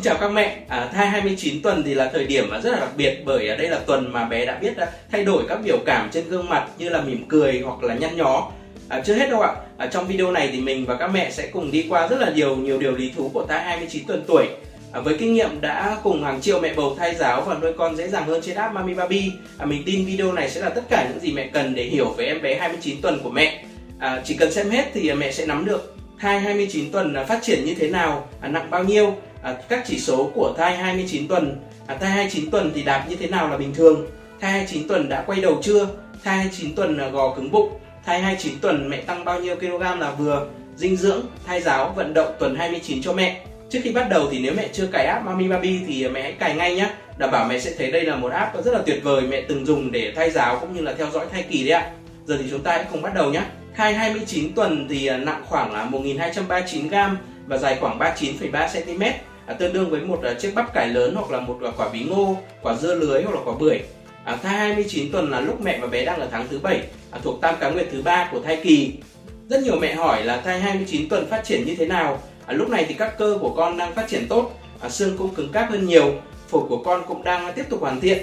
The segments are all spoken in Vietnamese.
Xin chào các mẹ, à, thai 29 tuần thì là thời điểm mà rất là đặc biệt bởi đây là tuần mà bé đã biết thay đổi các biểu cảm trên gương mặt như là mỉm cười hoặc là nhăn nhó. À, chưa hết đâu ạ, à, trong video này thì mình và các mẹ sẽ cùng đi qua rất là nhiều nhiều điều lý thú của thai 29 tuần tuổi. À, với kinh nghiệm đã cùng hàng triệu mẹ bầu thai giáo và nuôi con dễ dàng hơn trên app Mami Baby, à, mình tin video này sẽ là tất cả những gì mẹ cần để hiểu về em bé 29 tuần của mẹ. À, chỉ cần xem hết thì mẹ sẽ nắm được thai 29 tuần phát triển như thế nào, à, nặng bao nhiêu, à, các chỉ số của thai 29 tuần. À, thai 29 tuần thì đạt như thế nào là bình thường, thai 29 tuần đã quay đầu chưa, thai 29 tuần là gò cứng bụng, thai 29 tuần mẹ tăng bao nhiêu kg là vừa, dinh dưỡng, thai giáo, vận động tuần 29 cho mẹ. Trước khi bắt đầu thì nếu mẹ chưa cài app Mami Baby thì mẹ hãy cài ngay nhé. Đảm bảo mẹ sẽ thấy đây là một app rất là tuyệt vời mẹ từng dùng để thai giáo cũng như là theo dõi thai kỳ đấy ạ. Giờ thì chúng ta hãy cùng bắt đầu nhé. Thai 29 tuần thì à, nặng khoảng là 1239 g và dài khoảng 39,3 cm, à, tương đương với một à, chiếc bắp cải lớn hoặc là một à, quả bí ngô, quả dưa lưới hoặc là quả bưởi. À, thai 29 tuần là lúc mẹ và bé đang ở tháng thứ 7, à, thuộc tam cá nguyệt thứ ba của thai kỳ. Rất nhiều mẹ hỏi là thai 29 tuần phát triển như thế nào? À, lúc này thì các cơ của con đang phát triển tốt, à, xương cũng cứng cáp hơn nhiều, phổi của con cũng đang tiếp tục hoàn thiện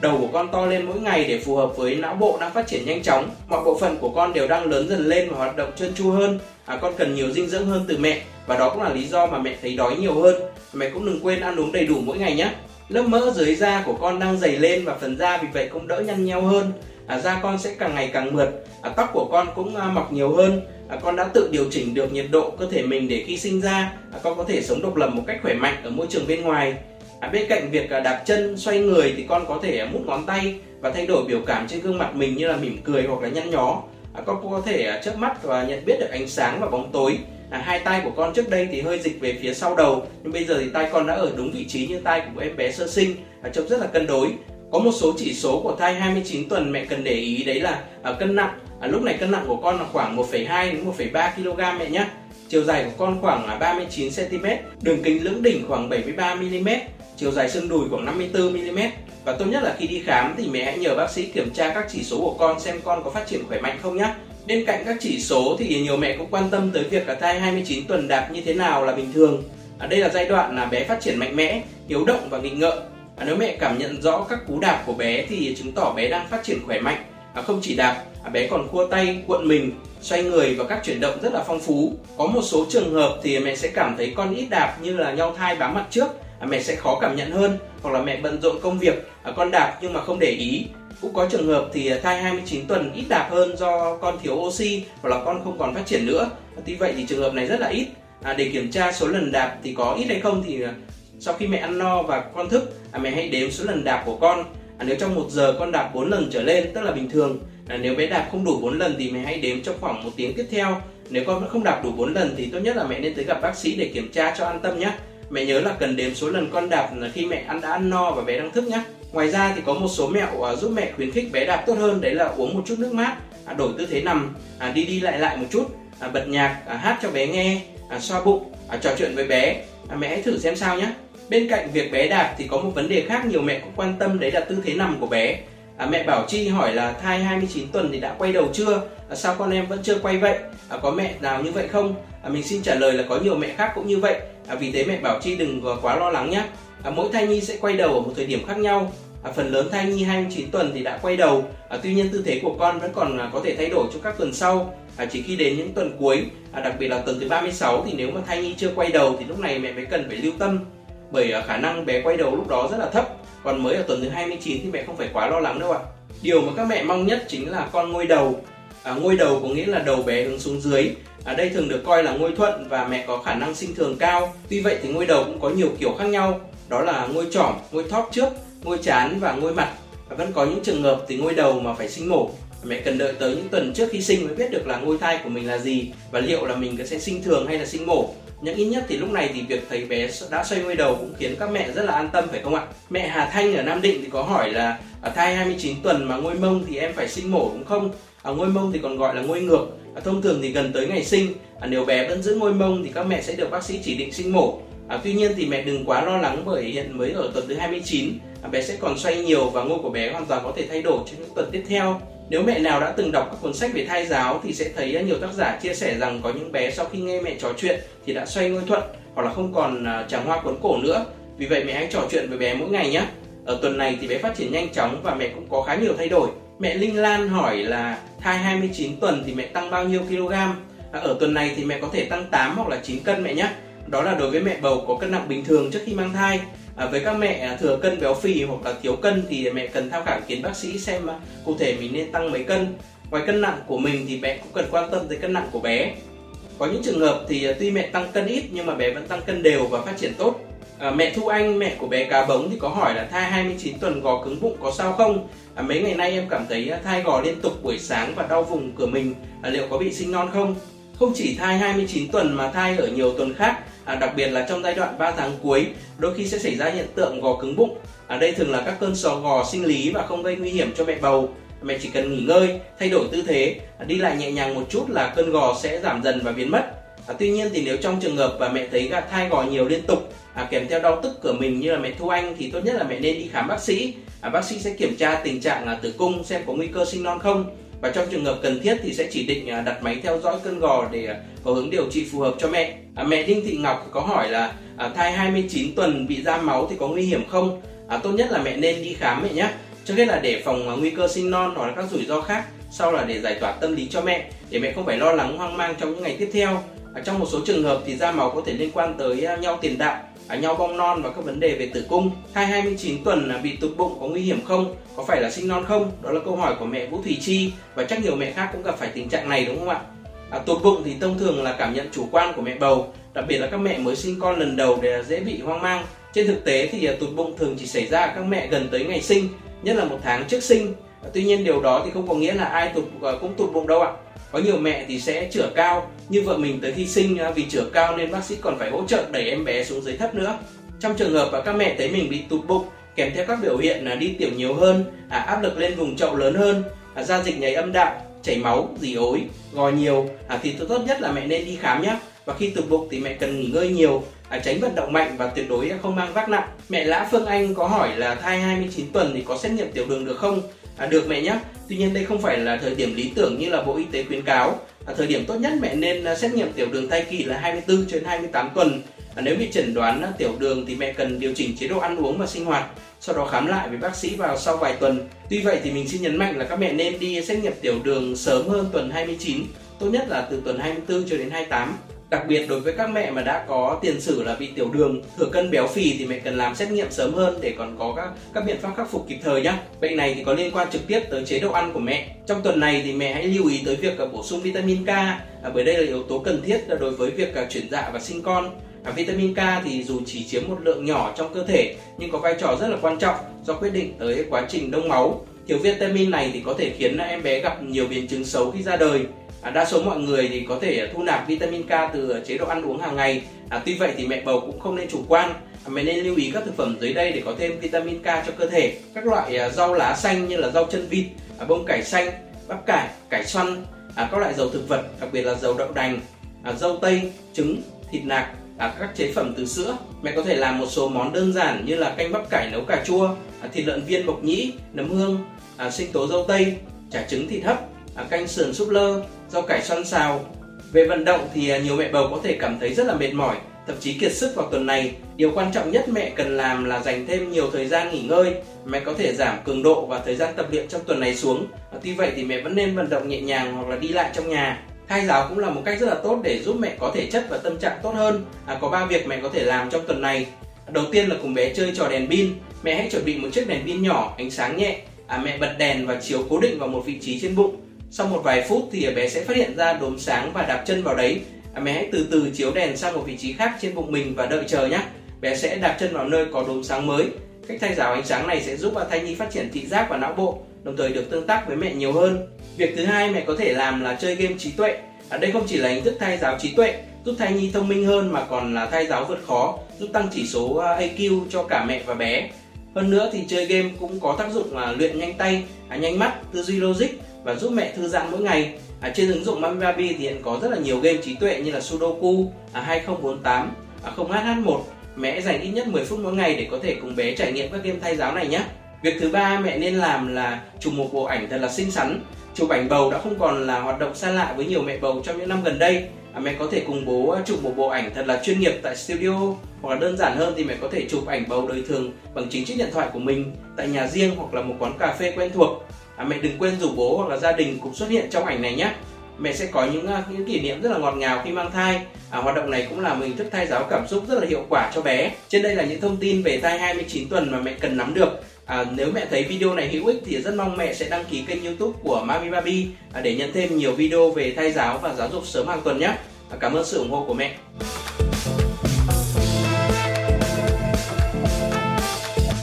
đầu của con to lên mỗi ngày để phù hợp với não bộ đang phát triển nhanh chóng. Mọi bộ phận của con đều đang lớn dần lên và hoạt động trơn tru hơn. À, con cần nhiều dinh dưỡng hơn từ mẹ và đó cũng là lý do mà mẹ thấy đói nhiều hơn. Mẹ cũng đừng quên ăn uống đầy đủ mỗi ngày nhé. Lớp mỡ dưới da của con đang dày lên và phần da vì vậy cũng đỡ nhăn nheo hơn. À, da con sẽ càng ngày càng mượt. À, tóc của con cũng à, mọc nhiều hơn. À, con đã tự điều chỉnh được nhiệt độ cơ thể mình để khi sinh ra à, con có thể sống độc lập một cách khỏe mạnh ở môi trường bên ngoài. À, bên cạnh việc à, đạp chân, xoay người thì con có thể mút ngón tay và thay đổi biểu cảm trên gương mặt mình như là mỉm cười hoặc là nhăn nhó. À, con cũng có thể à, chớp mắt và nhận biết được ánh sáng và bóng tối. À, hai tay của con trước đây thì hơi dịch về phía sau đầu nhưng bây giờ thì tay con đã ở đúng vị trí như tay của em bé sơ sinh, à, trông rất là cân đối. Có một số chỉ số của thai 29 tuần mẹ cần để ý đấy là à, cân nặng. À, lúc này cân nặng của con là khoảng 1,2 đến 1,3 kg mẹ nhé. Chiều dài của con khoảng 39 cm, đường kính lưỡng đỉnh khoảng 73 mm chiều dài xương đùi khoảng 54 mm và tốt nhất là khi đi khám thì mẹ hãy nhờ bác sĩ kiểm tra các chỉ số của con xem con có phát triển khỏe mạnh không nhé. Bên cạnh các chỉ số thì nhiều mẹ cũng quan tâm tới việc cả thai 29 tuần đạp như thế nào là bình thường. À, đây là giai đoạn là bé phát triển mạnh mẽ, hiếu động và nghịch ngợm. À, nếu mẹ cảm nhận rõ các cú đạp của bé thì chứng tỏ bé đang phát triển khỏe mạnh. À, không chỉ đạp, à, bé còn cua tay, cuộn mình, xoay người và các chuyển động rất là phong phú. Có một số trường hợp thì mẹ sẽ cảm thấy con ít đạp như là nhau thai bám mặt trước à, mẹ sẽ khó cảm nhận hơn hoặc là mẹ bận rộn công việc à, con đạp nhưng mà không để ý. Cũng có trường hợp thì à, thai 29 tuần ít đạp hơn do con thiếu oxy hoặc là con không còn phát triển nữa. À, tuy vậy thì trường hợp này rất là ít. À, để kiểm tra số lần đạp thì có ít hay không thì à, sau khi mẹ ăn no và con thức à, mẹ hãy đếm số lần đạp của con à, nếu trong một giờ con đạp 4 lần trở lên tức là bình thường à, nếu bé đạp không đủ 4 lần thì mẹ hãy đếm trong khoảng một tiếng tiếp theo nếu con vẫn không đạp đủ 4 lần thì tốt nhất là mẹ nên tới gặp bác sĩ để kiểm tra cho an tâm nhé Mẹ nhớ là cần đếm số lần con đạp là khi mẹ ăn đã ăn no và bé đang thức nhé. Ngoài ra thì có một số mẹo à, giúp mẹ khuyến khích bé đạp tốt hơn đấy là uống một chút nước mát, à, đổi tư thế nằm, à, đi đi lại lại một chút, à, bật nhạc, à, hát cho bé nghe, xoa bụng, trò chuyện với bé. Mẹ hãy thử xem sao nhé. Bên cạnh việc bé đạp thì có một vấn đề khác nhiều mẹ cũng quan tâm đấy là tư thế nằm của bé. À, mẹ Bảo Chi hỏi là thai 29 tuần thì đã quay đầu chưa? À, sao con em vẫn chưa quay vậy? À, có mẹ nào như vậy không? À, mình xin trả lời là có nhiều mẹ khác cũng như vậy. À, vì thế mẹ Bảo Chi đừng quá lo lắng nhé. À, mỗi thai nhi sẽ quay đầu ở một thời điểm khác nhau. À, phần lớn thai nhi 29 tuần thì đã quay đầu. À, tuy nhiên tư thế của con vẫn còn à, có thể thay đổi trong các tuần sau. À, chỉ khi đến những tuần cuối, à, đặc biệt là tuần thứ 36 thì nếu mà thai nhi chưa quay đầu thì lúc này mẹ mới cần phải lưu tâm bởi à, khả năng bé quay đầu lúc đó rất là thấp. Còn mới ở tuần thứ 29 thì mẹ không phải quá lo lắng đâu ạ. Điều mà các mẹ mong nhất chính là con ngôi đầu. À, ngôi đầu có nghĩa là đầu bé hướng xuống dưới. Ở à, đây thường được coi là ngôi thuận và mẹ có khả năng sinh thường cao. Tuy vậy thì ngôi đầu cũng có nhiều kiểu khác nhau. Đó là ngôi trỏm ngôi thóp trước ngôi chán và ngôi mặt. Và vẫn có những trường hợp thì ngôi đầu mà phải sinh mổ. À, mẹ cần đợi tới những tuần trước khi sinh mới biết được là ngôi thai của mình là gì và liệu là mình sẽ sinh thường hay là sinh mổ nhưng ít nhất thì lúc này thì việc thấy bé đã xoay ngôi đầu cũng khiến các mẹ rất là an tâm phải không ạ? Mẹ Hà Thanh ở Nam Định thì có hỏi là ở thai 29 tuần mà ngôi mông thì em phải sinh mổ đúng không? Ở ngôi mông thì còn gọi là ngôi ngược. À, thông thường thì gần tới ngày sinh, à, nếu bé vẫn giữ ngôi mông thì các mẹ sẽ được bác sĩ chỉ định sinh mổ. À, tuy nhiên thì mẹ đừng quá lo lắng bởi hiện mới ở tuần thứ 29 bé sẽ còn xoay nhiều và ngôi của bé hoàn toàn có thể thay đổi trong những tuần tiếp theo. Nếu mẹ nào đã từng đọc các cuốn sách về thai giáo thì sẽ thấy nhiều tác giả chia sẻ rằng có những bé sau khi nghe mẹ trò chuyện thì đã xoay ngôi thuận hoặc là không còn à, tràng hoa cuốn cổ nữa. Vì vậy mẹ hãy trò chuyện với bé mỗi ngày nhé. Ở tuần này thì bé phát triển nhanh chóng và mẹ cũng có khá nhiều thay đổi. Mẹ Linh Lan hỏi là thai 29 tuần thì mẹ tăng bao nhiêu kg? À, ở tuần này thì mẹ có thể tăng 8 hoặc là 9 cân mẹ nhé. Đó là đối với mẹ bầu có cân nặng bình thường trước khi mang thai. À, với các mẹ à, thừa cân béo phì hoặc là thiếu cân thì mẹ cần tham khảo ý kiến bác sĩ xem à, cụ thể mình nên tăng mấy cân. Ngoài cân nặng của mình thì mẹ cũng cần quan tâm tới cân nặng của bé. Có những trường hợp thì à, tuy mẹ tăng cân ít nhưng mà bé vẫn tăng cân đều và phát triển tốt. À, mẹ Thu Anh, mẹ của bé cá bống thì có hỏi là thai 29 tuần gò cứng bụng có sao không? À, mấy ngày nay em cảm thấy thai gò liên tục buổi sáng và đau vùng cửa mình, à, liệu có bị sinh non không? Không chỉ thai 29 tuần mà thai ở nhiều tuần khác, à, đặc biệt là trong giai đoạn 3 tháng cuối, đôi khi sẽ xảy ra hiện tượng gò cứng bụng. Ở à, đây thường là các cơn sò gò sinh lý và không gây nguy hiểm cho mẹ bầu. Mẹ chỉ cần nghỉ ngơi, thay đổi tư thế, à, đi lại nhẹ nhàng một chút là cơn gò sẽ giảm dần và biến mất. À, tuy nhiên thì nếu trong trường hợp và mẹ thấy gạt thai gò nhiều liên tục à, kèm theo đau tức cửa mình như là mẹ Thu Anh thì tốt nhất là mẹ nên đi khám bác sĩ. À, bác sĩ sẽ kiểm tra tình trạng à, tử cung xem có nguy cơ sinh non không và trong trường hợp cần thiết thì sẽ chỉ định à, đặt máy theo dõi cân gò để à, có hướng điều trị phù hợp cho mẹ. À, mẹ Đinh Thị Ngọc có hỏi là à, thai 29 tuần bị ra máu thì có nguy hiểm không? À, tốt nhất là mẹ nên đi khám mẹ nhé. Trước hết là để phòng à, nguy cơ sinh non hoặc là các rủi ro khác. Sau là để giải tỏa tâm lý cho mẹ để mẹ không phải lo lắng hoang mang trong những ngày tiếp theo. À, trong một số trường hợp thì da máu có thể liên quan tới nhau tiền đạo nhau bong non và các vấn đề về tử cung. Thai 29 tuần là bị tụt bụng có nguy hiểm không? Có phải là sinh non không? Đó là câu hỏi của mẹ Vũ Thùy Chi và chắc nhiều mẹ khác cũng gặp phải tình trạng này đúng không ạ? À, tụt bụng thì thông thường là cảm nhận chủ quan của mẹ bầu, đặc biệt là các mẹ mới sinh con lần đầu để dễ bị hoang mang. Trên thực tế thì à, tụt bụng thường chỉ xảy ra ở các mẹ gần tới ngày sinh, nhất là một tháng trước sinh. À, tuy nhiên điều đó thì không có nghĩa là ai tụt à, cũng tụt bụng đâu ạ. Có nhiều mẹ thì sẽ chữa cao, như vợ mình tới khi sinh à, vì chữa cao nên bác sĩ còn phải hỗ trợ đẩy em bé xuống dưới thấp nữa. Trong trường hợp các mẹ thấy mình bị tụt bụng kèm theo các biểu hiện là đi tiểu nhiều hơn, à, áp lực lên vùng chậu lớn hơn, à, da dịch nhảy âm đạo, chảy máu, dì ối, gò nhiều à, thì tốt nhất là mẹ nên đi khám nhé. Và khi tụt bụng thì mẹ cần nghỉ ngơi nhiều, à, tránh vận động mạnh và tuyệt đối không mang vác nặng. Mẹ Lã Phương Anh có hỏi là thai 29 tuần thì có xét nghiệm tiểu đường được không? À, được mẹ nhé. Tuy nhiên đây không phải là thời điểm lý tưởng như là Bộ Y tế khuyến cáo. À, thời điểm tốt nhất mẹ nên à, xét nghiệm tiểu đường thai kỳ là 24 trên 28 tuần À, nếu bị chẩn đoán à, tiểu đường thì mẹ cần điều chỉnh chế độ ăn uống và sinh hoạt sau đó khám lại với bác sĩ vào sau vài tuần. Tuy vậy thì mình xin nhấn mạnh là các mẹ nên đi xét nghiệm tiểu đường sớm hơn tuần 29, tốt nhất là từ tuần 24 cho đến 28. Đặc biệt đối với các mẹ mà đã có tiền sử là bị tiểu đường, thừa cân béo phì thì mẹ cần làm xét nghiệm sớm hơn để còn có các các biện pháp khắc phục kịp thời nhé. Bệnh này thì có liên quan trực tiếp tới chế độ ăn của mẹ. Trong tuần này thì mẹ hãy lưu ý tới việc à, bổ sung vitamin K à, bởi đây là yếu tố cần thiết đối với việc à, chuyển dạ và sinh con. À, vitamin K thì dù chỉ chiếm một lượng nhỏ trong cơ thể nhưng có vai trò rất là quan trọng do quyết định tới quá trình đông máu. Thiếu vitamin này thì có thể khiến em bé gặp nhiều biến chứng xấu khi ra đời. À, đa số mọi người thì có thể thu nạp vitamin K từ ờ, chế độ ăn uống hàng ngày. À, tuy vậy thì mẹ bầu cũng không nên chủ quan. À, mẹ nên lưu ý các thực phẩm dưới đây để có thêm vitamin K cho cơ thể. Các loại à, rau lá xanh như là rau chân vịt, à, bông cải xanh, bắp cải, cải xoăn, à, các loại dầu thực vật, đặc biệt là dầu đậu đành, à, dâu tây, trứng, thịt nạc à, các chế phẩm từ sữa. Mẹ có thể làm một số món đơn giản như là canh bắp cải nấu cà chua, à, thịt lợn viên mộc nhĩ, nấm hương, à, sinh tố dâu tây, chả trứng thịt hấp, à, canh sườn súp lơ, rau cải xoăn xào. Về vận động thì à, nhiều mẹ bầu có thể cảm thấy rất là mệt mỏi, thậm chí kiệt sức vào tuần này. Điều quan trọng nhất mẹ cần làm là dành thêm nhiều thời gian nghỉ ngơi. Mẹ có thể giảm cường độ và thời gian tập luyện trong tuần này xuống. À, tuy vậy thì mẹ vẫn nên vận động nhẹ nhàng hoặc là đi lại trong nhà Thai giáo cũng là một cách rất là tốt để giúp mẹ có thể chất và tâm trạng tốt hơn. À, có 3 việc mẹ có thể làm trong tuần này. Đầu tiên là cùng bé chơi trò đèn pin. Mẹ hãy chuẩn bị một chiếc đèn pin nhỏ, ánh sáng nhẹ. À, mẹ bật đèn và chiếu cố định vào một vị trí trên bụng. Sau một vài phút thì bé sẽ phát hiện ra đốm sáng và đạp chân vào đấy. À, mẹ hãy từ từ chiếu đèn sang một vị trí khác trên bụng mình và đợi chờ nhé. Bé sẽ đạp chân vào nơi có đốm sáng mới. Cách thay giáo ánh sáng này sẽ giúp thai nhi phát triển thị giác và não bộ, đồng thời được tương tác với mẹ nhiều hơn. Việc thứ hai mẹ có thể làm là chơi game trí tuệ ở đây không chỉ là hình thức thay giáo trí tuệ giúp thai nhi thông minh hơn mà còn là thay giáo vượt khó giúp tăng chỉ số à, iq cho cả mẹ và bé hơn nữa thì chơi game cũng có tác dụng là luyện nhanh tay nhanh mắt tư duy logic và giúp mẹ thư giãn mỗi ngày à, trên ứng dụng Mami Baby thì hiện có rất là nhiều game trí tuệ như là Sudoku à, 2048 à, 0HH1 mẹ dành ít nhất 10 phút mỗi ngày để có thể cùng bé trải nghiệm các game thay giáo này nhé. Việc thứ ba mẹ nên làm là chụp một bộ ảnh thật là xinh xắn. Chụp ảnh bầu đã không còn là hoạt động xa lạ với nhiều mẹ bầu trong những năm gần đây. À, mẹ có thể cùng bố chụp một bộ ảnh thật là chuyên nghiệp tại studio hoặc là đơn giản hơn thì mẹ có thể chụp ảnh bầu đời thường bằng chính chiếc điện thoại của mình tại nhà riêng hoặc là một quán cà phê quen thuộc. À, mẹ đừng quên rủ bố hoặc là gia đình cùng xuất hiện trong ảnh này nhé mẹ sẽ có những à, những kỷ niệm rất là ngọt ngào khi mang thai. À, hoạt động này cũng là một hình thức thai giáo cảm xúc rất là hiệu quả cho bé. Trên đây là những thông tin về thai 29 tuần mà mẹ cần nắm được. À, nếu mẹ thấy video này hữu ích thì rất mong mẹ sẽ đăng ký kênh youtube của Mami Baby à, để nhận thêm nhiều video về thai giáo và giáo dục sớm hàng tuần nhé. À, cảm ơn sự ủng hộ của mẹ.